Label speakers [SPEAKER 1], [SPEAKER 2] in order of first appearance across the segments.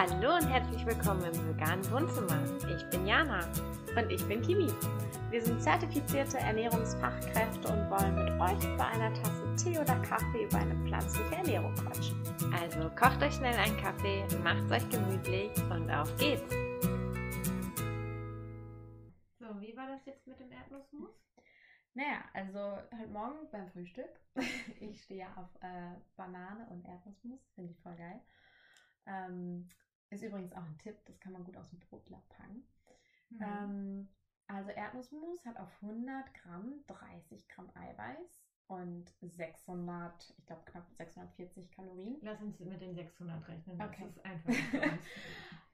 [SPEAKER 1] Hallo und herzlich willkommen im veganen Wohnzimmer. Ich bin Jana.
[SPEAKER 2] Und ich bin Kimi.
[SPEAKER 1] Wir sind zertifizierte Ernährungsfachkräfte und wollen mit euch bei einer Tasse Tee oder Kaffee über eine pflanzliche Ernährung quatschen. Also kocht euch schnell einen Kaffee, macht euch gemütlich und auf geht's!
[SPEAKER 2] So, wie war das jetzt mit dem Erdnussmus?
[SPEAKER 3] Naja, also heute Morgen beim Frühstück. ich stehe ja auf äh, Banane und Erdnussmus, finde ich voll geil. Ähm, ist übrigens auch ein Tipp, das kann man gut aus dem Brotlapp packen.
[SPEAKER 2] Mhm.
[SPEAKER 3] Ähm, also Erdnussmus hat auf 100 Gramm 30 Gramm Eiweiß und 600, ich glaube knapp 640 Kalorien.
[SPEAKER 2] Lass uns mit den 600 rechnen.
[SPEAKER 3] Okay.
[SPEAKER 2] Das ist einfach.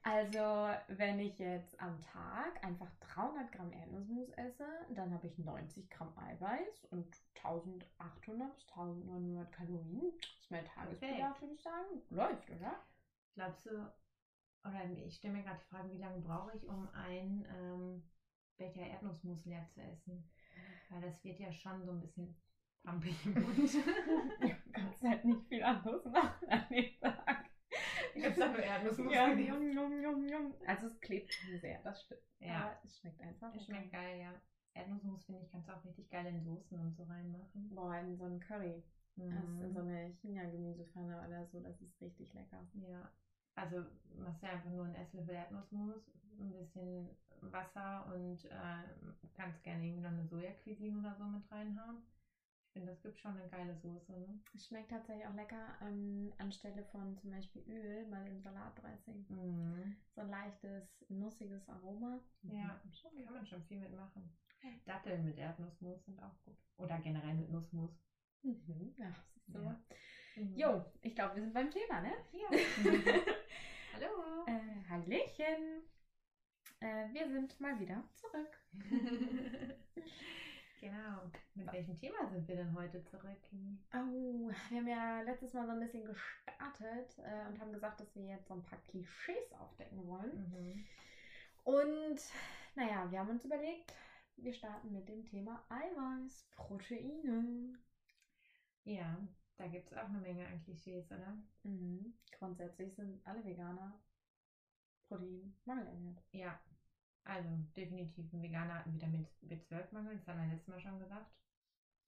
[SPEAKER 3] Also wenn ich jetzt am Tag einfach 300 Gramm Erdnussmus esse, dann habe ich 90 Gramm Eiweiß und 1800 bis 1900 Kalorien. Das ist mein Tagesbedarf, würde ich sagen. Läuft, oder?
[SPEAKER 2] Glaubst du, oder ich stelle mir gerade die Frage, wie lange brauche ich, um ein ähm, Becher Erdnussmus leer zu essen? Weil das wird ja schon so ein bisschen pampig im Mund.
[SPEAKER 3] Du kannst halt nicht viel anderes machen an dem Tag.
[SPEAKER 2] Gibt's da nur Erdnussmus?
[SPEAKER 3] Ja, yum, yum, yum. Also es klebt schon sehr, das stimmt.
[SPEAKER 2] Ja.
[SPEAKER 3] Aber es schmeckt einfach.
[SPEAKER 2] Das schmeckt geil, ja. Erdnussmus finde ich, kannst du auch richtig geil in Soßen und so reinmachen.
[SPEAKER 3] Boah, in so einen Curry. Das in so
[SPEAKER 2] Mhm.
[SPEAKER 3] eine China-Gemüsepfanne oder so, das ist richtig lecker.
[SPEAKER 2] Ja, also machst du einfach nur einen Esslöffel Erdnussmus, ein bisschen Wasser und äh, kannst gerne irgendwie noch eine Soja-Cuisine oder so mit reinhauen. Ich finde, das gibt schon eine geile Soße. Ne?
[SPEAKER 3] Es schmeckt tatsächlich auch lecker ähm, anstelle von zum Beispiel Öl, mal im Salatdressing.
[SPEAKER 2] Mhm.
[SPEAKER 3] So ein leichtes, nussiges Aroma.
[SPEAKER 2] Ja,
[SPEAKER 3] Mhm, schon
[SPEAKER 2] kann man schon viel mitmachen. Datteln mit Erdnussmus sind auch gut. Oder generell mit Nussmus.
[SPEAKER 3] Mhm. Ja, siehst du
[SPEAKER 2] Ja. Mhm.
[SPEAKER 3] Jo, ich glaube, wir sind beim Thema, ne?
[SPEAKER 2] Ja.
[SPEAKER 3] Hallöchen. Äh, wir sind mal wieder zurück.
[SPEAKER 2] genau. Mit welchem Thema sind wir denn heute zurück?
[SPEAKER 3] Oh, wir haben ja letztes Mal so ein bisschen gestartet äh, und haben gesagt, dass wir jetzt so ein paar Klischees aufdecken wollen.
[SPEAKER 2] Mhm.
[SPEAKER 3] Und naja, wir haben uns überlegt, wir starten mit dem Thema Eiweiß, Proteine.
[SPEAKER 2] Ja, da gibt es auch eine Menge an Klischees, oder?
[SPEAKER 3] Mhm. Grundsätzlich sind alle Veganer Protein mangelernährt.
[SPEAKER 2] Ja, also definitiv ein Veganer hat einen Vitamin B12-Mangel, das haben wir letztes Mal schon gesagt.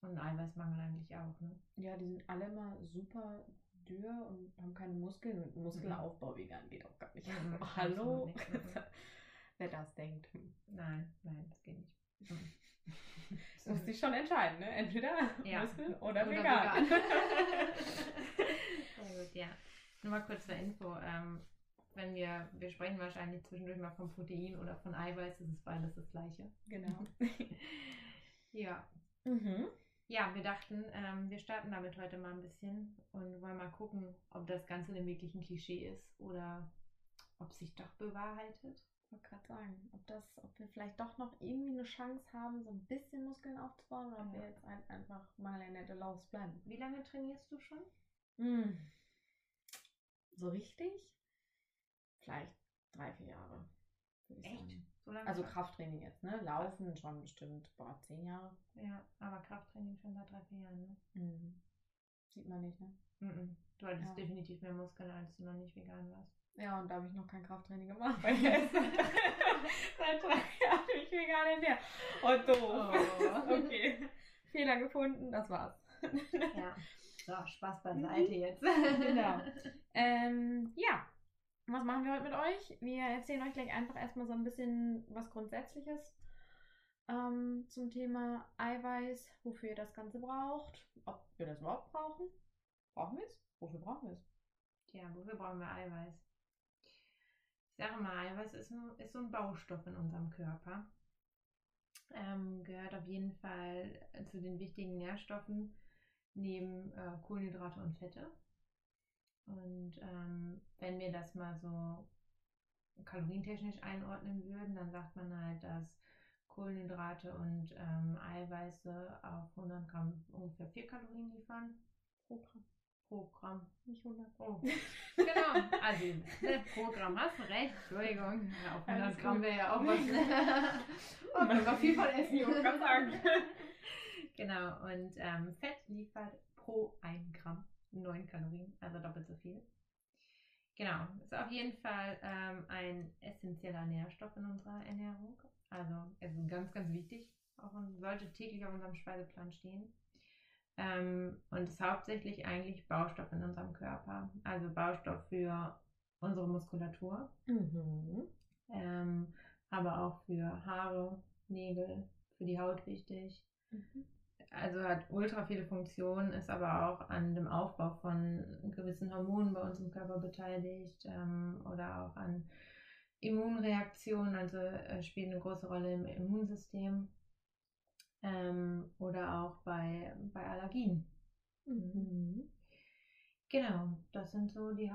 [SPEAKER 2] Und einen Eiweißmangel eigentlich auch, ne?
[SPEAKER 3] Ja, die sind alle immer super dürr und haben keine Muskeln. Und Muskelaufbau vegan geht auch gar nicht.
[SPEAKER 2] Mhm,
[SPEAKER 3] Hallo?
[SPEAKER 2] nicht. Mhm.
[SPEAKER 3] Wer das denkt.
[SPEAKER 2] Nein, nein, das geht nicht. Mhm.
[SPEAKER 3] Das muss sich schon entscheiden, ne? Entweder
[SPEAKER 2] Ja.
[SPEAKER 3] Muskeln oder,
[SPEAKER 2] Oder
[SPEAKER 3] vegan.
[SPEAKER 2] vegan. Sehr gut, ja. Nur mal kurz zur Info. Ähm, wenn wir, wir sprechen wahrscheinlich zwischendurch mal von Protein oder von Eiweiß, das ist beides das gleiche.
[SPEAKER 3] genau.
[SPEAKER 2] Ja.
[SPEAKER 3] mhm.
[SPEAKER 2] Ja, wir dachten, ähm, wir starten damit heute mal ein bisschen und wollen mal gucken, ob das Ganze denn wirklich ein Klischee ist oder ob sich doch bewahrheitet.
[SPEAKER 3] Ich wollte gerade sagen, ob, das, ob wir vielleicht doch noch irgendwie eine Chance haben, so ein bisschen Muskeln aufzubauen oder ob
[SPEAKER 2] Ja.
[SPEAKER 3] wir jetzt halt einfach mal in der Laus bleiben.
[SPEAKER 2] Wie lange trainierst du schon?
[SPEAKER 3] Mm. So richtig? Vielleicht drei, vier Jahre. ich
[SPEAKER 2] Echt? So lange?
[SPEAKER 3] Also? Krafttraining jetzt, ne? Laufen schon bestimmt, boah, zehn Jahre.
[SPEAKER 2] Ja, aber Krafttraining schon seit drei, vier Jahren, ne?
[SPEAKER 3] Mhm. Sieht man nicht, ne?
[SPEAKER 2] Mhm. Du hattest
[SPEAKER 3] Ja.
[SPEAKER 2] definitiv mehr Muskeln, als du noch nicht vegan warst.
[SPEAKER 3] Ja, und da habe ich noch kein Krafttraining gemacht, weil ich seit drei Jahren mich vegan ernähre. Und doof.
[SPEAKER 2] Oh.
[SPEAKER 3] Okay. Fehler gefunden, das war's.
[SPEAKER 2] Ja. So, Spaß beiseite jetzt.
[SPEAKER 3] Genau. Ähm, ja, was machen wir heute mit euch? Wir erzählen euch gleich einfach erstmal so ein bisschen was Grundsätzliches ähm, zum Thema Eiweiß, wofür ihr das Ganze braucht, ob wir das überhaupt brauchen. Brauchen wir es? Wofür brauchen wir es?
[SPEAKER 2] Tja, wofür brauchen wir Eiweiß? Ich sage mal, Eiweiß ist, ein, ist so ein Baustoff in unserem Körper. Ähm, gehört auf jeden Fall zu den wichtigen Nährstoffen neben äh, Kohlenhydrate und Fette. Und ähm, wenn wir das mal so kalorientechnisch einordnen würden, dann sagt man halt, dass Kohlenhydrate und ähm, Eiweiße auf 100 Gramm ungefähr 4 Kalorien liefern.
[SPEAKER 3] Pro Gramm,
[SPEAKER 2] Pro Gramm.
[SPEAKER 3] nicht 100.
[SPEAKER 2] Oh, genau. Also, ne, pro Gramm hast du recht. Entschuldigung. Ja, auf 100
[SPEAKER 3] Alles
[SPEAKER 2] Gramm wäre ja auch was. oh, können wir viel von essen,
[SPEAKER 3] Ich gerade sagen.
[SPEAKER 2] Genau. Und ähm, Fett liefert pro 1 Gramm 9 Kalorien, also doppelt so viel. Genau, ist auf jeden Fall ähm, ein essentieller Nährstoff in unserer Ernährung. Also es ist ganz, ganz wichtig, auch und sollte täglich auf unserem Speiseplan stehen. Ähm, und ist hauptsächlich eigentlich Baustoff in unserem Körper. Also Baustoff für unsere Muskulatur,
[SPEAKER 3] Mhm.
[SPEAKER 2] ähm, aber auch für Haare, Nägel, für die Haut wichtig.
[SPEAKER 3] Mhm.
[SPEAKER 2] Also hat ultra viele Funktionen, ist aber auch an dem Aufbau von gewissen Hormonen bei uns im Körper beteiligt ähm, oder auch an Immunreaktionen, also äh, spielt eine große Rolle im Immunsystem ähm, oder auch bei, bei Allergien.
[SPEAKER 3] Mhm.
[SPEAKER 2] Genau, das sind so die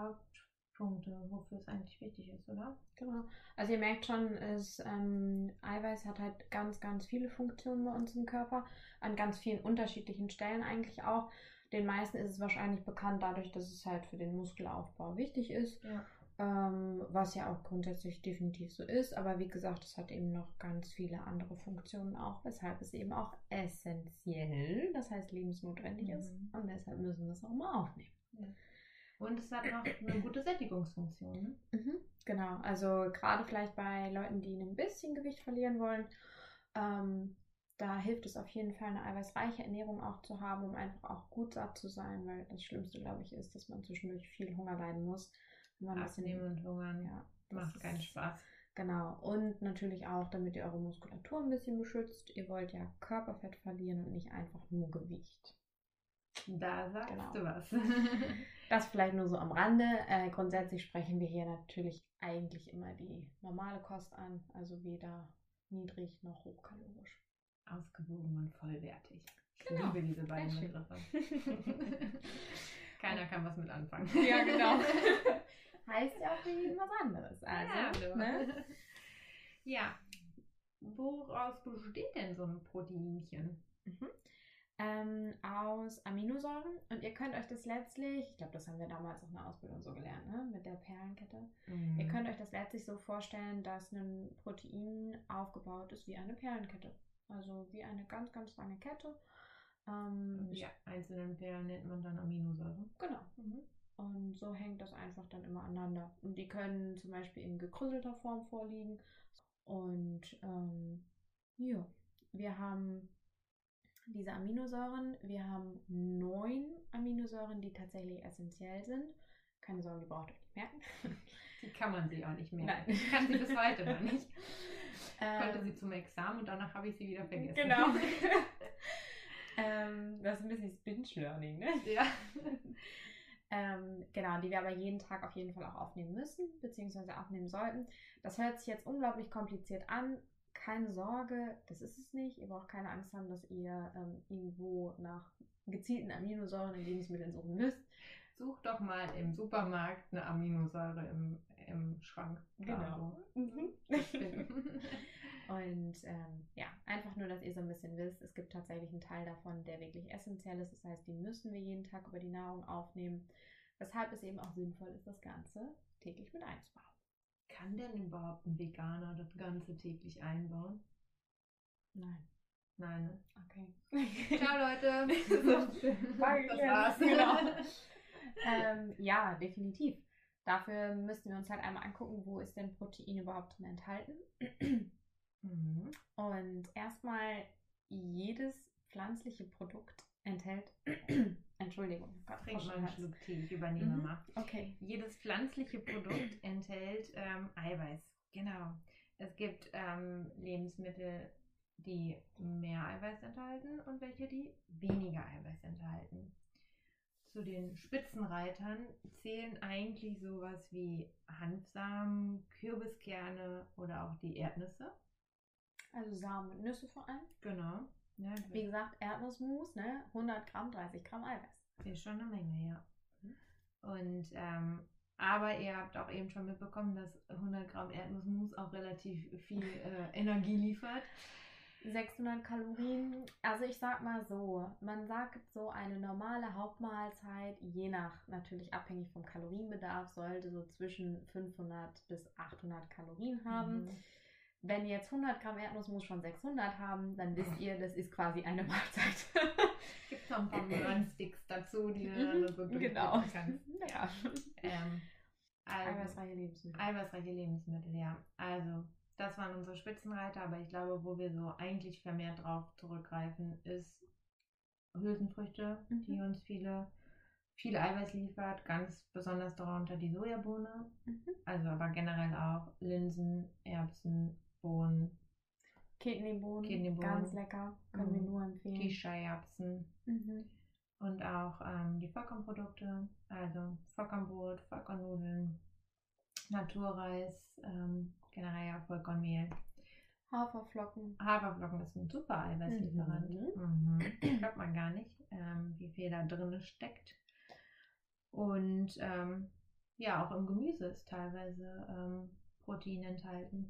[SPEAKER 2] Hauptpunkte, wofür es eigentlich wichtig ist, oder?
[SPEAKER 3] Genau. Also ihr merkt schon, es, ähm, Eiweiß hat halt ganz, ganz viele Funktionen bei uns im Körper, an ganz vielen unterschiedlichen Stellen eigentlich auch. Den meisten ist es wahrscheinlich bekannt dadurch, dass es halt für den Muskelaufbau wichtig ist,
[SPEAKER 2] Ja.
[SPEAKER 3] ähm, was ja auch grundsätzlich definitiv so ist. Aber wie gesagt, es hat eben noch ganz viele andere Funktionen auch, weshalb es eben auch essentiell, das heißt lebensnotwendig ist.
[SPEAKER 2] Mhm.
[SPEAKER 3] Und deshalb müssen wir es auch mal aufnehmen.
[SPEAKER 2] Und es hat noch eine gute Sättigungsfunktion. Ne?
[SPEAKER 3] Mhm, genau, also gerade vielleicht bei Leuten, die ein bisschen Gewicht verlieren wollen, ähm, da hilft es auf jeden Fall, eine eiweißreiche Ernährung auch zu haben, um einfach auch gut satt zu sein, weil das Schlimmste, glaube ich, ist, dass man zwischendurch viel Hunger leiden muss. Wenn man
[SPEAKER 2] Abnehmen und hungern
[SPEAKER 3] ja,
[SPEAKER 2] macht keinen Spaß.
[SPEAKER 3] Genau, und natürlich auch, damit ihr eure Muskulatur ein bisschen beschützt. Ihr wollt ja Körperfett verlieren und nicht einfach nur Gewicht.
[SPEAKER 2] Da sagst
[SPEAKER 3] Genau.
[SPEAKER 2] du was.
[SPEAKER 3] Das vielleicht nur so am Rande. Äh, grundsätzlich sprechen wir hier natürlich eigentlich immer die normale Kost an, also weder niedrig noch hochkalorisch.
[SPEAKER 2] Ausgewogen und vollwertig. Ich
[SPEAKER 3] Genau.
[SPEAKER 2] liebe diese beiden. Begriffe. Keiner kann was mit anfangen.
[SPEAKER 3] Ja, genau. heißt ja auch für jeden was anderes. Also,
[SPEAKER 2] ja,
[SPEAKER 3] ne?
[SPEAKER 2] ja. Woraus besteht denn so ein Proteinchen?
[SPEAKER 3] Mhm. Ähm, aus Aminosäuren. Und ihr könnt euch das letztlich, ich glaube, das haben wir damals auch in der Ausbildung so gelernt, ne? mit der Perlenkette.
[SPEAKER 2] Mhm.
[SPEAKER 3] Ihr könnt euch das letztlich so vorstellen, dass ein Protein aufgebaut ist wie eine Perlenkette. Also wie eine ganz, ganz lange Kette. Ähm,
[SPEAKER 2] Die einzelnen Perlen nennt man dann Aminosäuren.
[SPEAKER 3] Genau. Und so hängt das einfach dann immer aneinander. Und die können zum Beispiel in gekrüsselter Form vorliegen. Und ähm, ja, wir haben diese Aminosäuren. Wir haben neun Aminosäuren, die tatsächlich essentiell sind. Keine Sorge, die braucht ihr euch nicht merken.
[SPEAKER 2] Die kann man sich auch nicht mehr.
[SPEAKER 3] Nein.
[SPEAKER 2] Ich kann sie bis heute noch nicht. Ich konnte
[SPEAKER 3] Ähm,
[SPEAKER 2] sie zum Examen und danach habe ich sie wieder vergessen.
[SPEAKER 3] Genau. ähm, das ist ein bisschen Binge-Learning, ne?
[SPEAKER 2] ja.
[SPEAKER 3] Ähm, genau, die wir aber jeden Tag auf jeden Fall auch aufnehmen müssen, beziehungsweise aufnehmen sollten. Das hört sich jetzt unglaublich kompliziert an. Keine Sorge, das ist es nicht. Ihr braucht keine Angst haben, dass ihr ähm, irgendwo nach gezielten Aminosäuren in Lebensmitteln suchen müsst.
[SPEAKER 2] Such doch mal im Supermarkt eine Aminosäure im, im Schrank.
[SPEAKER 3] Genau.
[SPEAKER 2] irgendwo.
[SPEAKER 3] Und ähm, ja, einfach nur, dass ihr so ein bisschen wisst, es gibt tatsächlich einen Teil davon, der wirklich essentiell ist. Das heißt, die müssen wir jeden Tag über die Nahrung aufnehmen. Weshalb es eben auch sinnvoll ist, das Ganze täglich mit einzubauen.
[SPEAKER 2] Kann denn überhaupt ein Veganer das Ganze täglich einbauen?
[SPEAKER 3] Nein.
[SPEAKER 2] Nein, ne?
[SPEAKER 3] Okay.
[SPEAKER 2] Ciao Leute. Das war's.
[SPEAKER 3] Genau. ähm, ja, definitiv. Dafür müssten wir uns halt einmal angucken, wo ist denn Protein überhaupt drin enthalten.
[SPEAKER 2] Mhm.
[SPEAKER 3] Und erstmal jedes pflanzliche Produkt enthält. Entschuldigung, grad
[SPEAKER 2] Trink mal einen Schluck Tee, ich übernehme
[SPEAKER 3] Mhm.
[SPEAKER 2] mal.
[SPEAKER 3] Okay.
[SPEAKER 2] Jedes pflanzliche Produkt enthält ähm, Eiweiß. Genau. Es gibt ähm, Lebensmittel, die mehr Eiweiß enthalten und welche, die weniger Eiweiß enthalten. Zu den Spitzenreitern zählen eigentlich sowas wie Hanfsamen, Kürbiskerne oder auch die Erdnüsse.
[SPEAKER 3] Also Samen und Nüsse vor allem.
[SPEAKER 2] Genau. Ja,
[SPEAKER 3] Wie gesagt, Erdnussmus, ne? 100 Gramm, 30 Gramm Eiweiß.
[SPEAKER 2] Ist schon eine Menge, ja.
[SPEAKER 3] Mhm.
[SPEAKER 2] Und ähm, aber ihr habt auch eben schon mitbekommen, dass 100 Gramm Erdnussmus auch relativ viel äh, Energie liefert.
[SPEAKER 3] 600 Kalorien. Also ich sag mal so, man sagt so eine normale Hauptmahlzeit, je nach natürlich abhängig vom Kalorienbedarf, sollte so zwischen 500 bis 800 Kalorien haben.
[SPEAKER 2] Mhm.
[SPEAKER 3] Wenn jetzt 100 Gramm Erdnussmus schon 600 haben, dann wisst ihr, das ist quasi eine Mahlzeit.
[SPEAKER 2] Gibt noch ein paar Röhrensticks dazu, die du
[SPEAKER 3] Mhm,
[SPEAKER 2] dann so
[SPEAKER 3] genau.
[SPEAKER 2] kannst.
[SPEAKER 3] Ja.
[SPEAKER 2] Ähm, Also,
[SPEAKER 3] Eiweißreiche Lebensmittel.
[SPEAKER 2] eiweißreiche Lebensmittel, ja. Also, das waren unsere Spitzenreiter, aber ich glaube, wo wir so eigentlich vermehrt drauf zurückgreifen, ist Hülsenfrüchte,
[SPEAKER 3] Mhm.
[SPEAKER 2] die uns viele, viel Eiweiß liefert, ganz besonders darunter die Sojabohne,
[SPEAKER 3] Mhm.
[SPEAKER 2] also aber generell auch Linsen, Erbsen, Bohnen,
[SPEAKER 3] Kidneybohnen,
[SPEAKER 2] Kidneybohnen.
[SPEAKER 3] ganz lecker, können wir
[SPEAKER 2] Mhm.
[SPEAKER 3] nur empfehlen.
[SPEAKER 2] Kichererbsen
[SPEAKER 3] Mhm.
[SPEAKER 2] und auch ähm, die Vollkornprodukte, also Vollkornbrot, Vollkornnudeln, Naturreis, ähm, generell ja Vollkornmehl.
[SPEAKER 3] Haferflocken.
[SPEAKER 2] Haferflocken ist ein super Eiweißlieferant. Mhm. Glaubt man gar nicht, ähm, wie viel da drin steckt. Und ähm, ja, auch im Gemüse ist teilweise ähm, Protein enthalten.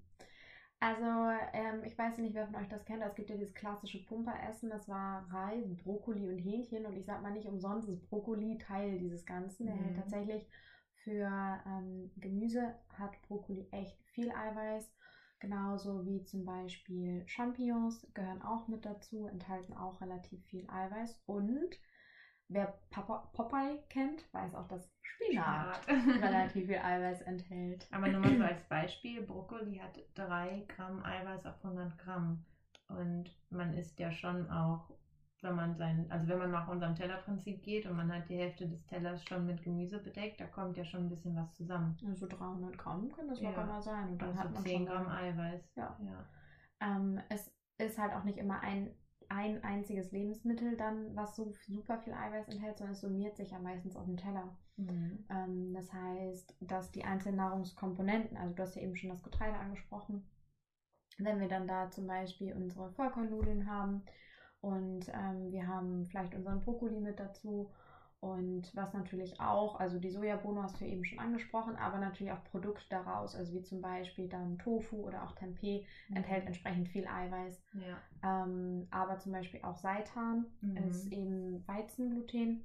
[SPEAKER 3] Also, ähm, ich weiß nicht, wer von euch das kennt. Es gibt ja dieses klassische Pumperessen. Das war Reis, Brokkoli und Hähnchen. Und ich sag mal nicht umsonst ist Brokkoli Teil dieses Ganzen. Der hält
[SPEAKER 2] Mhm.
[SPEAKER 3] tatsächlich für ähm, Gemüse, hat Brokkoli echt viel Eiweiß. Genauso wie zum Beispiel Champignons gehören auch mit dazu, enthalten auch relativ viel Eiweiß. Und wer Papa, Popeye kennt, weiß auch, dass Spinat relativ viel Eiweiß enthält.
[SPEAKER 2] Aber nur mal so als Beispiel, Brokkoli hat 3 Gramm Eiweiß auf 100 Gramm. Und man isst ja schon auch, wenn man sein, also wenn man nach unserem Tellerprinzip geht und man hat die Hälfte des Tellers schon mit Gemüse bedeckt, da kommt ja schon ein bisschen was zusammen.
[SPEAKER 3] Also 300 Gramm kann das
[SPEAKER 2] Ja.
[SPEAKER 3] locker mal sein. Und dann
[SPEAKER 2] Also
[SPEAKER 3] hat man
[SPEAKER 2] 10
[SPEAKER 3] schon
[SPEAKER 2] Gramm Eiweiß.
[SPEAKER 3] Ja.
[SPEAKER 2] ja.
[SPEAKER 3] Ähm, es ist halt auch nicht immer ein, ein einziges Lebensmittel dann, was so super viel Eiweiß enthält, sondern es summiert sich ja meistens auf dem Teller.
[SPEAKER 2] Mhm.
[SPEAKER 3] Ähm, das heißt, dass die einzelnen Nahrungskomponenten, also du hast ja eben schon das Getreide angesprochen, wenn wir dann da zum Beispiel unsere Vollkornnudeln haben und ähm, wir haben vielleicht unseren Brokkoli mit dazu und was natürlich auch, also die Sojabohne hast du eben schon angesprochen, aber natürlich auch Produkte daraus, also wie zum Beispiel dann Tofu oder auch Tempeh, enthält entsprechend viel Eiweiß.
[SPEAKER 2] Ja.
[SPEAKER 3] Ähm, aber zum Beispiel auch Seitan
[SPEAKER 2] Mhm.
[SPEAKER 3] ist eben Weizengluten.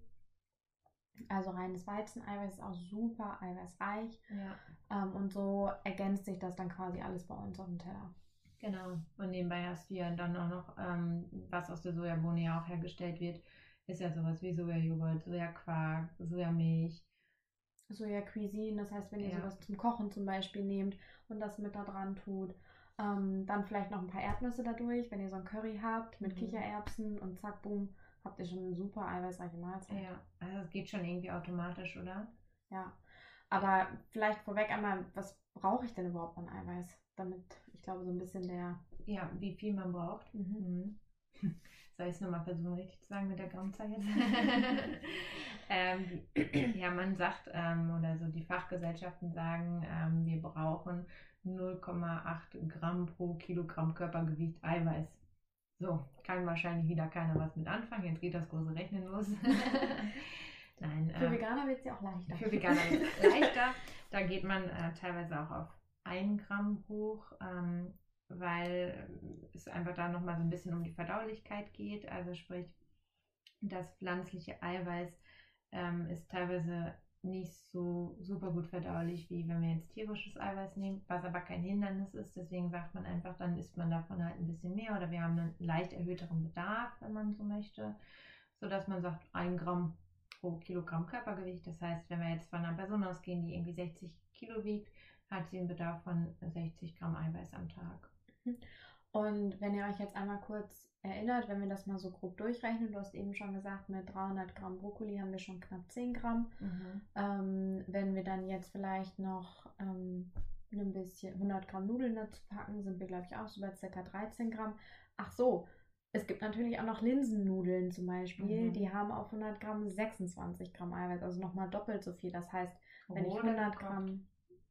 [SPEAKER 3] Also reines Weizeneiweiß ist auch super eiweißreich.
[SPEAKER 2] ja.
[SPEAKER 3] Ähm, und so ergänzt sich das dann quasi alles bei uns auf dem Teller.
[SPEAKER 2] Genau. Und nebenbei hast du ja dann auch noch, ähm, was aus der Sojabohne ja auch hergestellt wird, ist ja sowas wie Sojajoghurt, Sojaquark, Sojamilch.
[SPEAKER 3] Soja Cuisine, das heißt, wenn ihr
[SPEAKER 2] Ja.
[SPEAKER 3] sowas zum Kochen zum Beispiel nehmt und das mit da dran tut, ähm, dann vielleicht noch ein paar Erdnüsse dadurch, wenn ihr so ein Curry habt mit
[SPEAKER 2] Mhm.
[SPEAKER 3] Kichererbsen und zack, boom, habt ihr schon eine super eiweißreiche Mahlzeit.
[SPEAKER 2] Ja, also es geht schon irgendwie automatisch, oder?
[SPEAKER 3] Ja. Aber vielleicht vorweg einmal, was brauche ich denn überhaupt an Eiweiß? Damit, ich glaube, so ein bisschen der.
[SPEAKER 2] Ja, wie viel man braucht.
[SPEAKER 3] Mhm.
[SPEAKER 2] Mhm. Soll ich es nochmal versuchen, richtig zu sagen mit der Grammzahl jetzt? ähm, ja, man sagt, ähm, oder so die Fachgesellschaften sagen, ähm, wir brauchen 0,8 Gramm pro Kilogramm Körpergewicht Eiweiß. So, kann wahrscheinlich wieder keiner was mit anfangen. Jetzt geht das große Rechnen los. Nein,
[SPEAKER 3] Für
[SPEAKER 2] ähm,
[SPEAKER 3] Veganer wird es ja auch leichter.
[SPEAKER 2] für Veganer ist es leichter. Da geht man äh, teilweise auch auf 1 Gramm hoch, ähm, weil ähm, es einfach da nochmal so ein bisschen um die Verdaulichkeit geht. Also sprich, das pflanzliche Eiweiß ähm, ist teilweise nicht so super gut verdaulich, wie wenn wir jetzt tierisches Eiweiß nehmen, was aber kein Hindernis ist. Deswegen sagt man einfach, dann isst man davon halt ein bisschen mehr oder wir haben einen leicht erhöhteren Bedarf, wenn man so möchte, sodass man sagt, 1 Gramm pro Kilogramm Körpergewicht. Das heißt, wenn wir jetzt von einer Person ausgehen, die irgendwie 60 Kilo wiegt, hat sie einen Bedarf von 60 Gramm Eiweiß am Tag.
[SPEAKER 3] Und wenn ihr euch jetzt einmal kurz erinnert, wenn wir das mal so grob durchrechnen, du hast eben schon gesagt, mit 300 Gramm Brokkoli haben wir schon knapp 10 Gramm. Ähm, wenn wir dann jetzt vielleicht noch ähm, ein bisschen 100 Gramm Nudeln dazu packen, sind wir, glaube ich, auch so bei ca. 13 Gramm. Ach so, es gibt natürlich auch noch Linsennudeln zum Beispiel.
[SPEAKER 2] Mhm.
[SPEAKER 3] Die haben auf 100 Gramm 26 Gramm Eiweiß, also nochmal doppelt so viel. Das heißt, wenn ich
[SPEAKER 2] Roh oder
[SPEAKER 3] 100
[SPEAKER 2] gekocht?
[SPEAKER 3] Gramm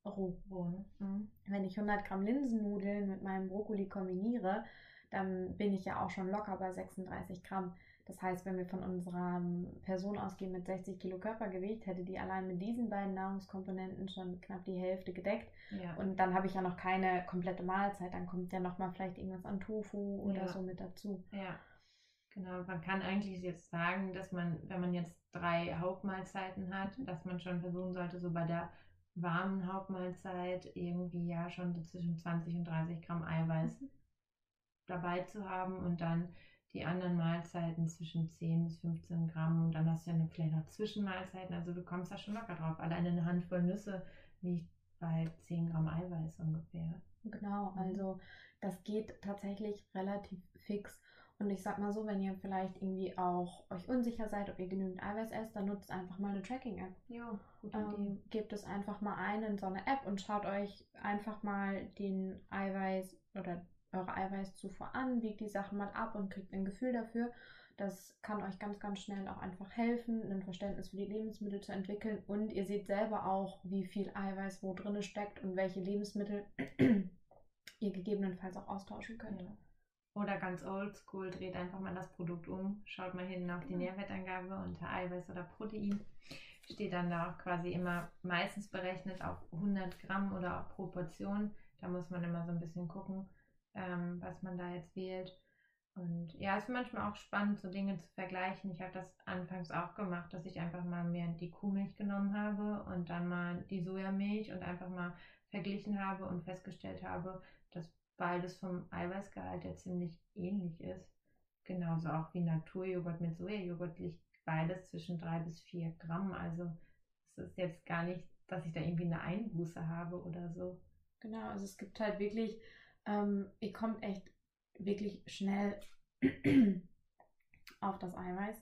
[SPEAKER 3] roh,
[SPEAKER 2] Roh, ne? Mhm.
[SPEAKER 3] wenn ich 100 Gramm Linsennudeln mit meinem Brokkoli kombiniere, dann bin ich ja auch schon locker bei 36 Gramm. Das heißt, wenn wir von unserer Person ausgehen mit 60 Kilo Körpergewicht, hätte die allein mit diesen beiden Nahrungskomponenten schon knapp die Hälfte gedeckt.
[SPEAKER 2] Ja.
[SPEAKER 3] Und dann habe ich ja noch keine komplette Mahlzeit. Dann kommt ja noch mal vielleicht irgendwas an Tofu oder
[SPEAKER 2] Ja.
[SPEAKER 3] so mit dazu.
[SPEAKER 2] Ja, genau. Man kann eigentlich jetzt sagen, dass man, wenn man jetzt drei Hauptmahlzeiten hat,
[SPEAKER 3] Mhm.
[SPEAKER 2] dass man schon versuchen sollte, so bei der warmen Hauptmahlzeit irgendwie ja schon so zwischen 20 und 30 Gramm Eiweiß
[SPEAKER 3] Mhm.
[SPEAKER 2] dabei zu haben und dann die anderen Mahlzeiten zwischen 10 bis 15 Gramm und dann hast du ja noch vielleicht noch Zwischenmahlzeiten. Also du kommst da schon locker drauf. Alleine eine Handvoll Nüsse liegt bei 10 Gramm Eiweiß ungefähr.
[SPEAKER 3] Genau,
[SPEAKER 2] Mhm.
[SPEAKER 3] also das geht tatsächlich relativ fix. Und ich sag mal so, wenn ihr vielleicht irgendwie auch euch unsicher seid, ob ihr genügend Eiweiß esst, dann nutzt einfach mal eine Tracking-App.
[SPEAKER 2] Ja, gute
[SPEAKER 3] Ähm, gebt es einfach mal ein in so eine App und schaut euch einfach mal den Eiweiß oder eure Eiweißzufuhr an, wiegt die Sachen mal ab und kriegt ein Gefühl dafür. Das kann euch ganz, ganz schnell auch einfach helfen, ein Verständnis für die Lebensmittel zu entwickeln. Und ihr seht selber auch, wie viel Eiweiß wo drin steckt und welche Lebensmittel ihr gegebenenfalls auch austauschen könnt.
[SPEAKER 2] Ja. Oder ganz oldschool, dreht einfach mal das Produkt um, schaut mal hinten auf die. Nährwertangabe unter Eiweiß oder Protein. Steht dann da auch quasi immer meistens berechnet auf 100 Gramm oder auf Proportion. Da muss man immer so ein bisschen gucken, ähm, was man da jetzt wählt. Und ja, es ist manchmal auch spannend, so Dinge zu vergleichen. Ich habe das anfangs auch gemacht, dass ich einfach mal mehr die Kuhmilch genommen habe und dann mal die Sojamilch und einfach mal verglichen habe und festgestellt habe, dass beides vom Eiweißgehalt ja ziemlich ähnlich ist. Genauso auch wie Naturjoghurt mit Sojajoghurt liegt beides zwischen drei bis vier Gramm. Also es ist jetzt gar nicht, dass ich da irgendwie eine Einbuße habe oder so.
[SPEAKER 3] Genau, also es gibt halt wirklich, ähm, ihr kommt echt wirklich schnell auf das Eiweiß.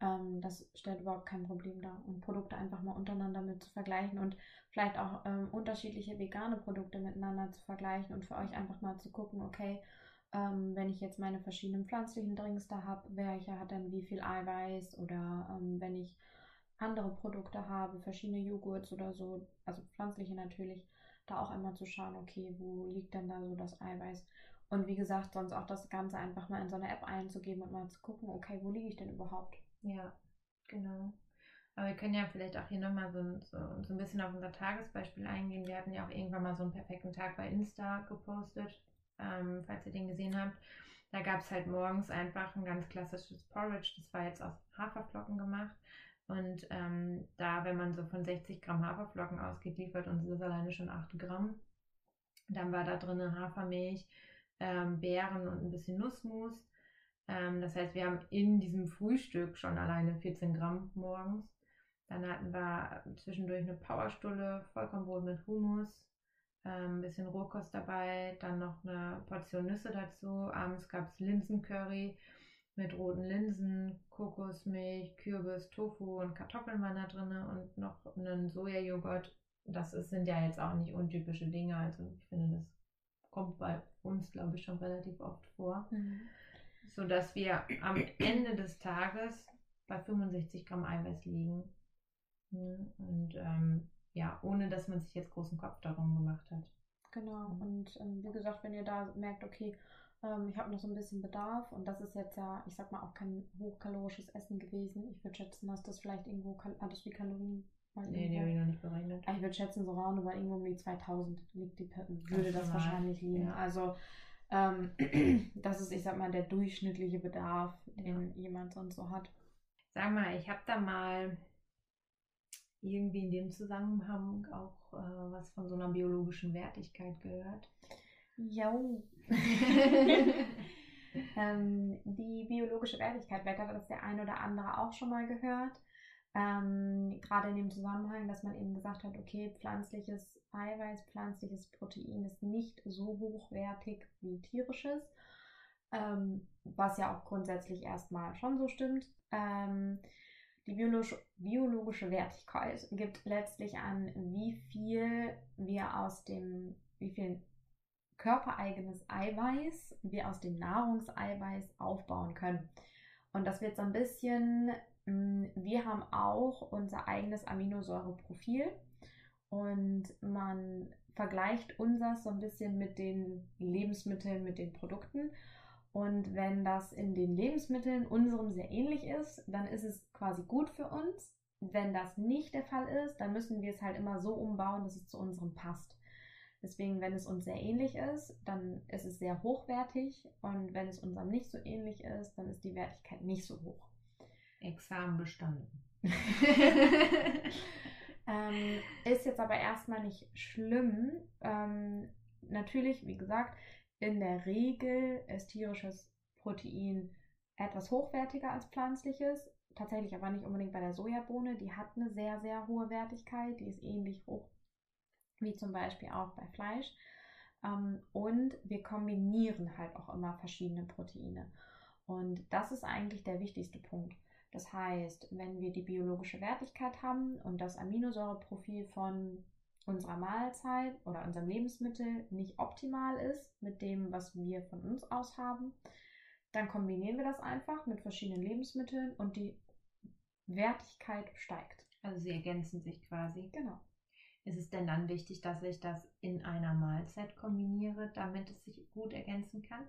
[SPEAKER 3] Ähm, das stellt überhaupt kein Problem dar. Und Produkte einfach mal untereinander mit zu vergleichen und vielleicht auch ähm, unterschiedliche vegane Produkte miteinander zu vergleichen und für euch einfach mal zu gucken, okay, ähm, wenn ich jetzt meine verschiedenen pflanzlichen Drinks da habe, welcher hat dann wie viel Eiweiß oder ähm, wenn ich andere Produkte habe, verschiedene Joghurts oder so, also pflanzliche natürlich, da auch einmal zu schauen, okay, wo liegt denn da so das Eiweiß? Und wie gesagt, sonst auch das Ganze einfach mal in so eine App einzugeben und mal zu gucken, okay, wo liege ich denn überhaupt?
[SPEAKER 2] Ja, genau. Aber wir können ja vielleicht auch hier nochmal so, so, so ein bisschen auf unser Tagesbeispiel eingehen. Wir hatten ja auch irgendwann mal so einen perfekten Tag bei Insta gepostet, ähm, falls ihr den gesehen habt. Da gab es halt morgens einfach ein ganz klassisches Porridge. Das war jetzt aus Haferflocken gemacht. Und ähm, da, wenn man so von 60 Gramm Haferflocken ausgeht, liefert uns das alleine schon 8 Gramm. Dann war da drin Hafermilch, ähm, Beeren und ein bisschen Nussmus. Ähm, das heißt, wir haben in diesem Frühstück schon alleine 14 Gramm morgens. Dann hatten wir zwischendurch eine Powerstulle, Vollkornbrot mit Hummus, ähm, ein bisschen Rohkost dabei, dann noch eine Portion Nüsse dazu. Abends gab es Linsencurry mit roten Linsen, Kokosmilch, Kürbis, Tofu und Kartoffeln waren da drin und noch einen Sojajoghurt. Das ist, sind ja jetzt auch nicht untypische Dinge, also ich finde, das kommt bei uns, glaube ich, schon relativ oft vor sodass wir am Ende des Tages bei 65 Gramm Eiweiß liegen. Hm, Und ähm, ja, ohne dass man sich jetzt großen Kopf darum gemacht hat.
[SPEAKER 3] Genau.
[SPEAKER 2] Mhm.
[SPEAKER 3] Und ähm, wie gesagt, wenn ihr da merkt, okay, ähm, ich habe noch so ein bisschen Bedarf und das ist jetzt ja, ich sag mal, auch kein hochkalorisches Essen gewesen. Ich würde schätzen, dass das vielleicht irgendwo, kal- hat das wie Kalorien? Mal
[SPEAKER 2] Nee, die habe ich noch nicht berechnet.
[SPEAKER 3] Ich würde schätzen, so roundabout irgendwo um die 2000 liegt die, würde das
[SPEAKER 2] normal,
[SPEAKER 3] wahrscheinlich liegen.
[SPEAKER 2] ja.
[SPEAKER 3] Also, ähm, das ist, ich sag mal, der durchschnittliche Bedarf, den jemand sonst so hat.
[SPEAKER 2] Sag mal, ich habe da mal irgendwie in dem Zusammenhang auch äh, was von so einer biologischen Wertigkeit gehört.
[SPEAKER 3] Jo. ähm, die biologische Wertigkeit, vielleicht hat das der ein oder andere auch schon mal gehört. Ähm, gerade in dem Zusammenhang, dass man eben gesagt hat, okay, pflanzliches Eiweiß, pflanzliches Protein ist nicht so hochwertig wie tierisches, ähm, was ja auch grundsätzlich erstmal schon so stimmt. Ähm, die biologische, biologische Wertigkeit gibt letztlich an, wie viel wir aus dem, wie viel körpereigenes Eiweiß wir aus dem Nahrungseiweiß aufbauen können. Und das wird so ein bisschen, mh, wir haben auch unser eigenes Aminosäureprofil und man vergleicht unseres so ein bisschen mit den Lebensmitteln, mit den Produkten. Und wenn das in den Lebensmitteln unserem sehr ähnlich ist, dann ist es quasi gut für uns. Wenn das nicht der Fall ist, dann müssen wir es halt immer so umbauen, dass es zu unserem passt. Deswegen, wenn es uns sehr ähnlich ist, dann ist es sehr hochwertig. Und wenn es unserem nicht so ähnlich ist, dann ist die Wertigkeit nicht so hoch.
[SPEAKER 2] Examen bestanden.
[SPEAKER 3] ähm, ist jetzt aber erstmal nicht schlimm. Ähm, natürlich, wie gesagt, in der Regel ist tierisches Protein etwas hochwertiger als pflanzliches. Tatsächlich aber nicht unbedingt bei der Sojabohne. Die hat eine sehr, sehr hohe Wertigkeit. Die ist ähnlich hoch wie zum Beispiel auch bei Fleisch. Ähm, und wir kombinieren halt auch immer verschiedene Proteine. Und das ist eigentlich der wichtigste Punkt. Das heißt, wenn wir die biologische Wertigkeit haben und das Aminosäureprofil von unserer Mahlzeit oder unserem Lebensmittel nicht optimal ist mit dem, was wir von uns aus haben, dann kombinieren wir das einfach mit verschiedenen Lebensmitteln und die Wertigkeit steigt.
[SPEAKER 2] Also sie ergänzen sich quasi.
[SPEAKER 3] Genau.
[SPEAKER 2] Ist es denn dann wichtig, dass ich das in einer Mahlzeit kombiniere, damit es sich gut ergänzen kann?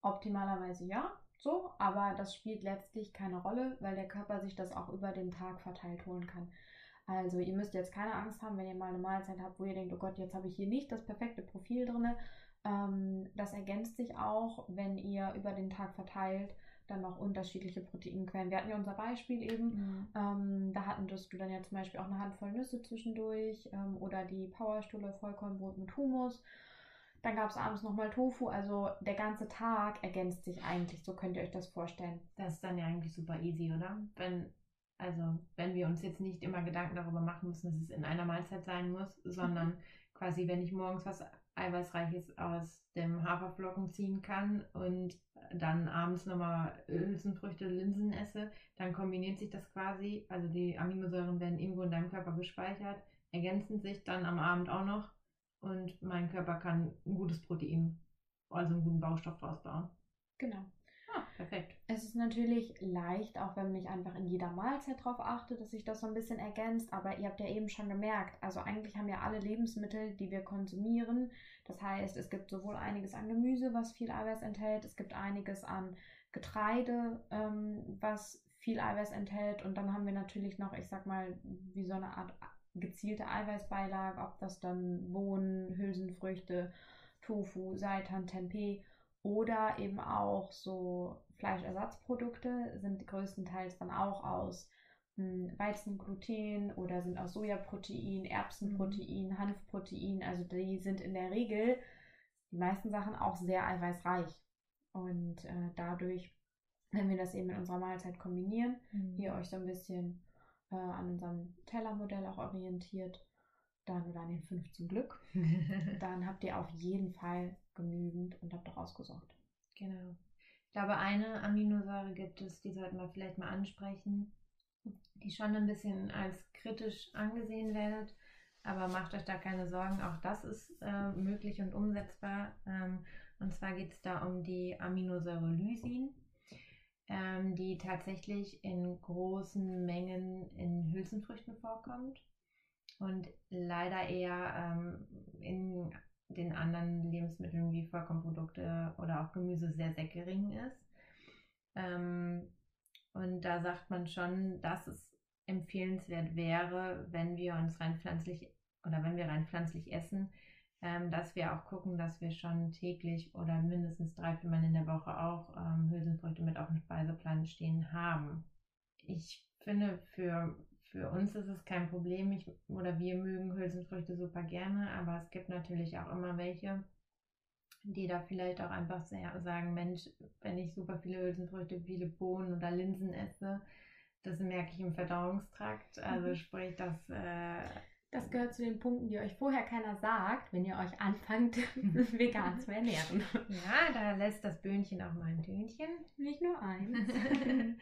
[SPEAKER 3] Optimalerweise ja, so, aber das spielt letztlich keine Rolle, weil der Körper sich das auch über den Tag verteilt holen kann. Also ihr müsst jetzt keine Angst haben, wenn ihr mal eine Mahlzeit habt, wo ihr denkt, oh Gott, jetzt habe ich hier nicht das perfekte Profil drin. Ähm, das ergänzt sich auch, wenn ihr über den Tag verteilt dann noch unterschiedliche Proteinquellen. Wir hatten ja unser Beispiel eben, mhm. ähm, da hatten du dann ja zum Beispiel auch eine Handvoll Nüsse zwischendurch ähm, oder die Powerstulle Vollkornbrot mit Humus. Dann gab es abends nochmal Tofu. Also der ganze Tag ergänzt sich eigentlich. So könnt ihr euch das vorstellen.
[SPEAKER 2] Das ist dann ja eigentlich super easy, oder? Wenn, also wenn wir uns jetzt nicht immer Gedanken darüber machen müssen, dass es in einer Mahlzeit sein muss, sondern quasi, wenn ich morgens was Eiweißreiches aus dem Haferflocken ziehen kann und dann abends nochmal Hülsenfrüchte, Linsen esse, dann kombiniert sich das quasi, also die Aminosäuren werden irgendwo in deinem Körper gespeichert, ergänzen sich dann am Abend auch noch und mein Körper kann ein gutes Protein, also einen guten Baustoff draus bauen.
[SPEAKER 3] Genau.
[SPEAKER 2] Ah, perfekt.
[SPEAKER 3] Es ist natürlich leicht, auch wenn man nicht einfach in jeder Mahlzeit darauf achtet, dass sich das so ein bisschen ergänzt. Aber ihr habt ja eben schon gemerkt, also eigentlich haben ja alle Lebensmittel, die wir konsumieren. Das heißt, es gibt sowohl einiges an Gemüse, was viel Eiweiß enthält, es gibt einiges an Getreide, ähm, was viel Eiweiß enthält. Und dann haben wir natürlich noch, ich sag mal, wie so eine Art gezielte Eiweißbeilage, ob das dann Bohnen, Hülsenfrüchte, Tofu, Seitan, Tempeh oder eben auch so Fleischersatzprodukte sind größtenteils dann auch aus hm, Weizengluten oder sind aus Sojaprotein, Erbsenprotein, mhm. Hanfprotein. Also die sind in der Regel die meisten Sachen auch sehr eiweißreich. Und äh, dadurch, wenn wir das eben in unserer Mahlzeit kombinieren, mhm. ihr euch so ein bisschen äh, an unserem Tellermodell auch orientiert, dann oder an den fünf zum Glück, dann habt ihr auf jeden Fall genügend und habt auch ausgesorgt.
[SPEAKER 2] Genau. Ich glaube, eine Aminosäure gibt es, die sollten wir vielleicht mal ansprechen, die schon ein bisschen als kritisch angesehen werdet. Aber macht euch da keine Sorgen, auch das ist äh, möglich und umsetzbar. Ähm, und zwar geht es da um die Aminosäure Lysin, ähm, die tatsächlich in großen Mengen in Hülsenfrüchten vorkommt und leider eher ähm, in den anderen Lebensmitteln wie Vollkornprodukte oder auch Gemüse sehr, sehr gering ist. Ähm, und da sagt man schon, dass es empfehlenswert wäre, wenn wir uns rein pflanzlich oder wenn wir rein pflanzlich essen, ähm, dass wir auch gucken, dass wir schon täglich oder mindestens drei, vier Mal in der Woche auch ähm, Hülsenfrüchte mit auf dem Speiseplan stehen haben. Ich finde, für für uns ist es kein Problem. Ich, oder wir mögen Hülsenfrüchte super gerne, aber es gibt natürlich auch immer welche, die da vielleicht auch einfach sagen, Mensch, wenn ich super viele Hülsenfrüchte, viele Bohnen oder Linsen esse, das merke ich im Verdauungstrakt. Also mhm. sprich, das... Äh,
[SPEAKER 3] das gehört zu den Punkten, die euch vorher keiner sagt, wenn ihr euch anfangt, vegan zu ernähren.
[SPEAKER 2] Ja, da lässt das Böhnchen auch mal ein Tönchen.
[SPEAKER 3] Nicht nur eins.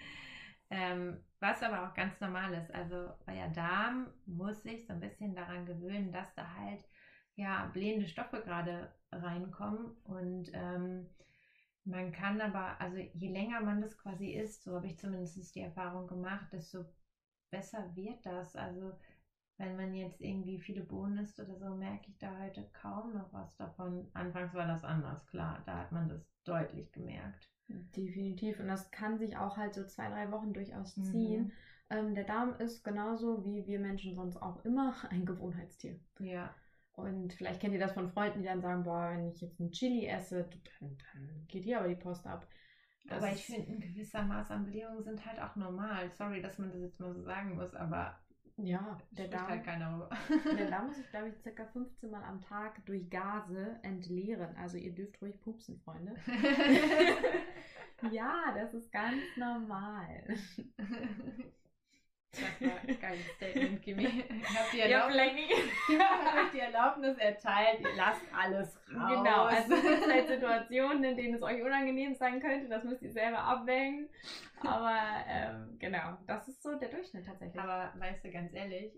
[SPEAKER 2] Ähm, was aber auch ganz normal ist. Also euer Darm muss sich so ein bisschen daran gewöhnen, dass da halt ja blähende Stoffe gerade reinkommen. Und ähm, man kann aber, also je länger man das quasi isst, so habe ich zumindest die Erfahrung gemacht, desto besser wird das. Also wenn man jetzt irgendwie viele Bohnen isst oder so, merke ich da heute kaum noch was davon. Anfangs war das anders, klar, da hat man das deutlich gemerkt.
[SPEAKER 3] Definitiv. Und das kann sich auch halt so zwei, drei Wochen durchaus mhm. ziehen. Mhm. Ähm, der Darm ist genauso wie wir Menschen sonst auch immer ein Gewohnheitstier.
[SPEAKER 2] Ja.
[SPEAKER 3] Und vielleicht kennt ihr das von Freunden, die dann sagen, boah, wenn ich jetzt ein Chili esse, dann, dann geht hier aber die Post ab.
[SPEAKER 2] Das aber ich finde, ein gewisser Maß an Blähungen sind halt auch normal. Sorry, dass man das jetzt mal so sagen muss, aber
[SPEAKER 3] ja, der Darm,
[SPEAKER 2] halt keiner
[SPEAKER 3] der Darm muss sich, glaube ich, circa 15 Mal am Tag durch Gase entleeren. Also ihr dürft ruhig pupsen, Freunde. ja, das ist ganz normal.
[SPEAKER 2] Das war ein geiles Statement, Kimi. Ich habe die, hab ich die Erlaubnis erteilt, ihr lasst alles raus.
[SPEAKER 3] Genau, also es gibt halt Situationen, in denen es euch unangenehm sein könnte, das müsst ihr selber abwägen. Aber ähm, genau, das ist so der Durchschnitt tatsächlich.
[SPEAKER 2] Aber weißt du, ganz ehrlich,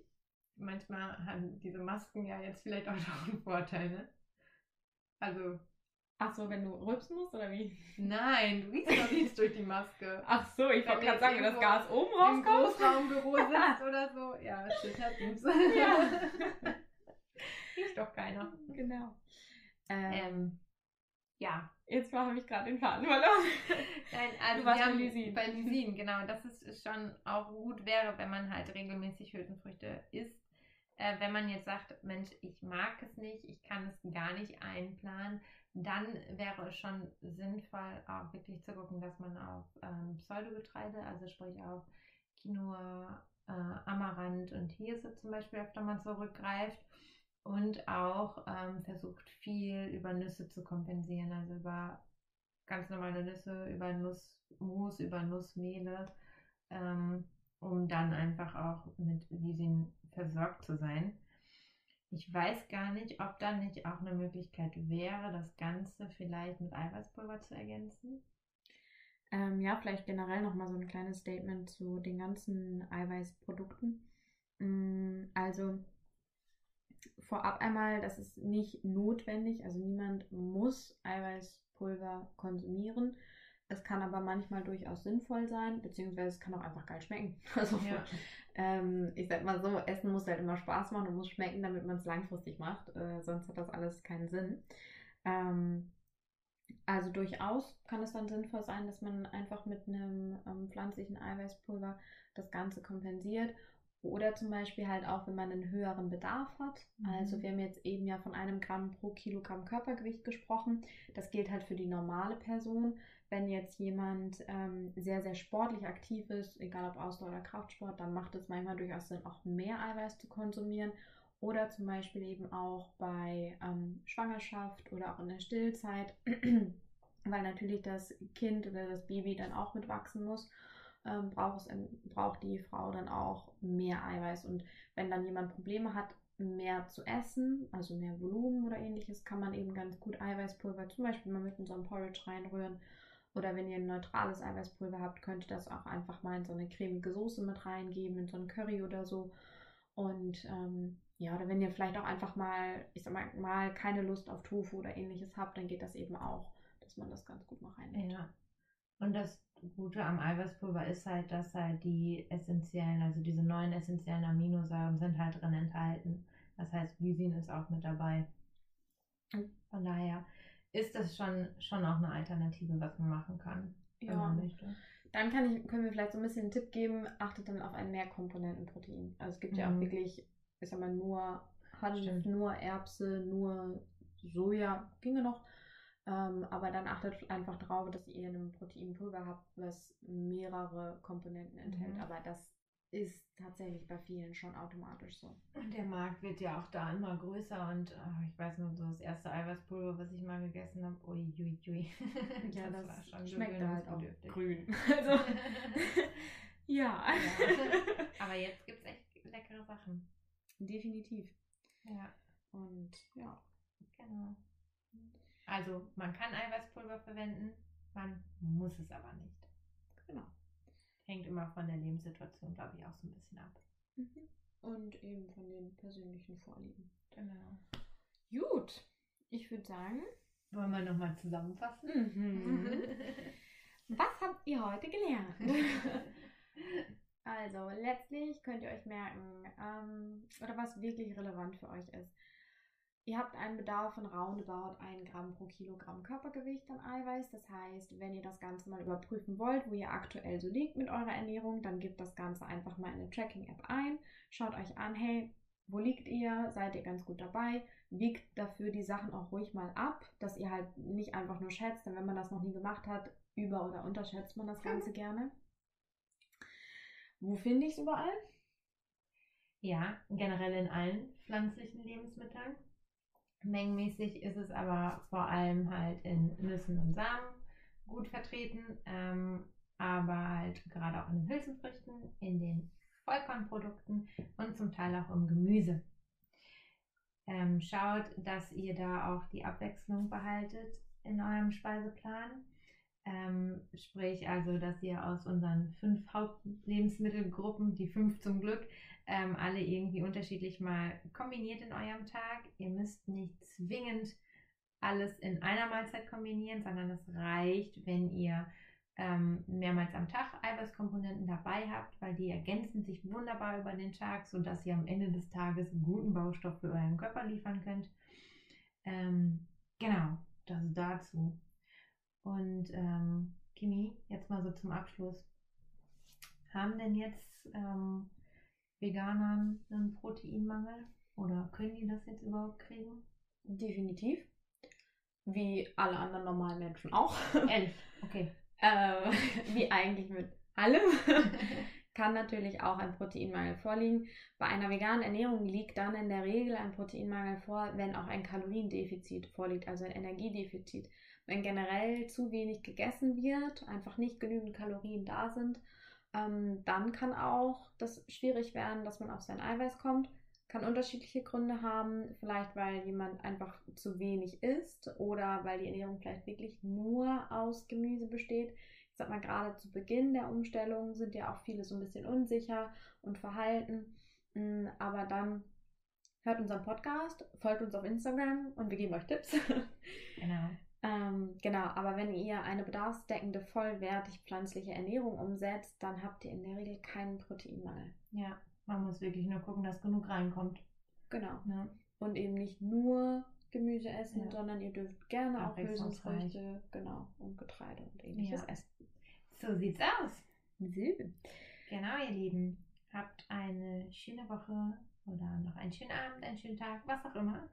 [SPEAKER 2] manchmal haben diese Masken ja jetzt vielleicht auch noch einen Vorteil, ne? Also,
[SPEAKER 3] Ach so, wenn du rülpsen musst oder wie?
[SPEAKER 2] nein, du riechst doch nichts durch die Maske.
[SPEAKER 3] Ach so, ich
[SPEAKER 2] Wenn
[SPEAKER 3] wollte
[SPEAKER 2] du
[SPEAKER 3] gerade sagen, wenn das Gas oben
[SPEAKER 2] Im
[SPEAKER 3] rauskommt.
[SPEAKER 2] Großraumbüro sitzt oder so. Ja, shit happens.
[SPEAKER 3] Ja.
[SPEAKER 2] Riecht doch keiner.
[SPEAKER 3] Genau. Ähm,
[SPEAKER 2] Ähm, ja,
[SPEAKER 3] jetzt habe ich gerade den Faden verloren.
[SPEAKER 2] Nein, also
[SPEAKER 3] Du warst bei Lysin.
[SPEAKER 2] Bei Lysin, genau. Das ist, ist schon auch gut wäre, wenn man halt regelmäßig Hülsenfrüchte isst. Äh, wenn man jetzt sagt, Mensch, ich mag es nicht, ich kann es gar nicht einplanen, dann wäre es schon sinnvoll, auch wirklich zu gucken, dass man auf ähm, Pseudogetreide, also sprich auf Quinoa, äh, Amaranth und Hirse zum Beispiel öfter mal zurückgreift und auch ähm, versucht, viel über Nüsse zu kompensieren, also über ganz normale Nüsse, über Nussmus, über Nussmehle, ähm, um dann einfach auch mit Lysin versorgt zu sein. Ich weiß gar nicht, ob da nicht auch eine Möglichkeit wäre, das Ganze vielleicht mit Eiweißpulver zu ergänzen.
[SPEAKER 3] Ähm, ja, vielleicht generell nochmal so ein kleines Statement zu den ganzen Eiweißprodukten. Mm, Also vorab einmal, das ist nicht notwendig, also niemand muss Eiweißpulver konsumieren. Es kann aber manchmal durchaus sinnvoll sein, beziehungsweise es kann auch einfach geil schmecken. Also
[SPEAKER 2] Ja.
[SPEAKER 3] ähm, ich sag mal so, Essen muss halt immer Spaß machen und muss schmecken, damit man es langfristig macht. Äh, sonst hat das alles keinen Sinn. Ähm, also durchaus kann es dann sinnvoll sein, dass man einfach mit einem ähm, pflanzlichen Eiweißpulver das Ganze kompensiert. Oder zum Beispiel halt auch, wenn man einen höheren Bedarf hat.
[SPEAKER 2] Mhm.
[SPEAKER 3] Also wir haben jetzt eben ja von einem Gramm pro Kilogramm Körpergewicht gesprochen. Das gilt halt für die normale Person. Wenn jetzt jemand ähm, sehr, sehr sportlich aktiv ist, egal ob Ausdauer oder Kraftsport, dann macht es manchmal durchaus Sinn, auch mehr Eiweiß zu konsumieren. Oder zum Beispiel eben auch bei ähm, Schwangerschaft oder auch in der Stillzeit, weil natürlich das Kind oder das Baby dann auch mitwachsen muss, ähm, braucht, es, braucht die Frau dann auch mehr Eiweiß. Und wenn dann jemand Probleme hat, mehr zu essen, also mehr Volumen oder ähnliches, kann man eben ganz gut Eiweißpulver zum Beispiel mal mit ein Porridge reinrühren. Oder wenn ihr ein neutrales Eiweißpulver habt, könnt ihr das auch einfach mal in so eine cremige Soße mit reingeben, in so ein Curry oder so. Und ähm, ja, oder wenn ihr vielleicht auch einfach mal, ich sag mal, mal keine Lust auf Tofu oder ähnliches habt, dann geht das eben auch, dass man das ganz gut mal reinnimmt.
[SPEAKER 2] Ja. Und das Gute am Eiweißpulver ist halt, dass halt die essentiellen, also diese neuen essentiellen Aminosäuren sind halt drin enthalten. Das heißt, Lysin ist auch mit dabei. Von daher ist das schon, schon auch eine Alternative, was man machen kann, wenn
[SPEAKER 3] Ja.
[SPEAKER 2] man möchte.
[SPEAKER 3] Dann kann ich, können wir vielleicht so ein bisschen einen Tipp geben, achtet dann auf ein Mehrkomponentenprotein. Also es gibt ja auch
[SPEAKER 2] Mhm.
[SPEAKER 3] wirklich, ich sag mal, nur Hanf,
[SPEAKER 2] Stimmt.
[SPEAKER 3] nur Erbse, nur Soja, ginge noch. Ähm, aber dann achtet einfach drauf, dass ihr ein Proteinpulver habt, was mehrere Komponenten enthält.
[SPEAKER 2] Mhm.
[SPEAKER 3] Aber das ist tatsächlich bei vielen schon automatisch so.
[SPEAKER 2] Und der Markt wird ja auch da immer größer und oh, ich weiß nur, so das erste Eiweißpulver, was ich mal gegessen habe, uiuiui.
[SPEAKER 3] Ja, das,
[SPEAKER 2] war schon
[SPEAKER 3] schmeckt halt auch grün. Also, ja.
[SPEAKER 2] Ja. Aber jetzt gibt es echt leckere Sachen.
[SPEAKER 3] Definitiv.
[SPEAKER 2] Ja,
[SPEAKER 3] Und ja.
[SPEAKER 2] genau. Also man kann Eiweißpulver verwenden, man muss es aber nicht.
[SPEAKER 3] Genau.
[SPEAKER 2] Hängt immer von der Lebenssituation, glaube ich, auch so ein bisschen ab.
[SPEAKER 3] Mhm. Und eben von den persönlichen Vorlieben.
[SPEAKER 2] Genau.
[SPEAKER 3] Gut, ich würde sagen,
[SPEAKER 2] Wollen wir nochmal zusammenfassen?
[SPEAKER 3] mhm. was habt ihr heute gelernt? also, letztlich könnt ihr euch merken, ähm, oder was wirklich relevant für euch ist. Ihr habt einen Bedarf von roundabout 1 Gramm pro Kilogramm Körpergewicht an Eiweiß. Das heißt, wenn ihr das Ganze mal überprüfen wollt, wo ihr aktuell so liegt mit eurer Ernährung, dann gebt das Ganze einfach mal in eine Tracking-App ein. Schaut euch an, hey, wo liegt ihr? Seid ihr ganz gut dabei? Wiegt dafür die Sachen auch ruhig mal ab, dass ihr halt nicht einfach nur schätzt, denn wenn man das noch nie gemacht hat, über- oder unterschätzt man das Ganze gerne. Wo finde ich es überall?
[SPEAKER 2] Ja, generell in allen pflanzlichen Lebensmitteln. Mengenmäßig ist es aber vor allem halt in Nüssen und Samen gut vertreten, ähm, aber halt gerade auch in den Hülsenfrüchten, in den Vollkornprodukten und zum Teil auch im Gemüse. Ähm, schaut, dass ihr da auch die Abwechslung behaltet in eurem Speiseplan. Ähm, sprich also, dass ihr aus unseren fünf Hauptlebensmittelgruppen, die fünf zum Glück, ähm, alle irgendwie unterschiedlich mal kombiniert in eurem Tag. Ihr müsst nicht zwingend alles in einer Mahlzeit kombinieren, sondern es reicht, wenn ihr ähm, mehrmals am Tag Eiweißkomponenten dabei habt, weil die ergänzen sich wunderbar über den Tag, sodass ihr am Ende des Tages guten Baustoff für euren Körper liefern könnt. Ähm, genau, das dazu. Und ähm, Kimi, jetzt mal so zum Abschluss. Haben denn jetzt ähm, Veganern einen Proteinmangel? Oder können die das jetzt überhaupt kriegen?
[SPEAKER 3] Definitiv. Wie alle anderen normalen Menschen auch.
[SPEAKER 2] Ehrlich, okay.
[SPEAKER 3] äh, wie eigentlich mit allem. kann natürlich auch ein Proteinmangel vorliegen. Bei einer veganen Ernährung liegt dann in der Regel ein Proteinmangel vor, wenn auch ein Kaloriendefizit vorliegt, also ein Energiedefizit. Wenn generell zu wenig gegessen wird, einfach nicht genügend Kalorien da sind, ähm, dann kann auch das schwierig werden, dass man auf sein Eiweiß kommt. Kann unterschiedliche Gründe haben, vielleicht weil jemand einfach zu wenig isst oder weil die Ernährung vielleicht wirklich nur aus Gemüse besteht. Ich sag mal, gerade zu Beginn der Umstellung sind ja auch viele so ein bisschen unsicher und verhalten. Mm, aber dann hört unseren Podcast, folgt uns auf Instagram und wir geben euch Tipps.
[SPEAKER 2] Genau.
[SPEAKER 3] Ähm, genau, aber wenn ihr eine bedarfsdeckende, vollwertig pflanzliche Ernährung umsetzt, dann habt ihr in der Regel keinen Proteinmangel.
[SPEAKER 2] Ja, man muss wirklich nur gucken, dass genug reinkommt.
[SPEAKER 3] Genau.
[SPEAKER 2] Ne?
[SPEAKER 3] Und eben nicht nur Gemüse essen,
[SPEAKER 2] Ja.
[SPEAKER 3] sondern ihr dürft gerne auch
[SPEAKER 2] Abwechslungsreich.
[SPEAKER 3] Hülsenfrüchte, genau, und Getreide und ähnliches
[SPEAKER 2] Ja.
[SPEAKER 3] essen.
[SPEAKER 2] So sieht's aus.
[SPEAKER 3] Silbe.
[SPEAKER 2] Genau, ihr Lieben. Habt eine schöne Woche oder noch einen schönen Abend, einen schönen Tag, was auch immer.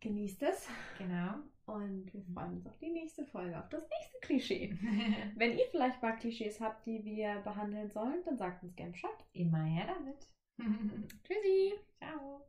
[SPEAKER 3] Genießt es
[SPEAKER 2] Genau.
[SPEAKER 3] Und wir freuen uns auf die nächste Folge, auf das nächste Klischee. Wenn ihr vielleicht mal Klischees habt, die wir behandeln sollen, dann sagt uns gerne Bescheid.
[SPEAKER 2] Immer her damit.
[SPEAKER 3] Tschüssi!
[SPEAKER 2] Ciao.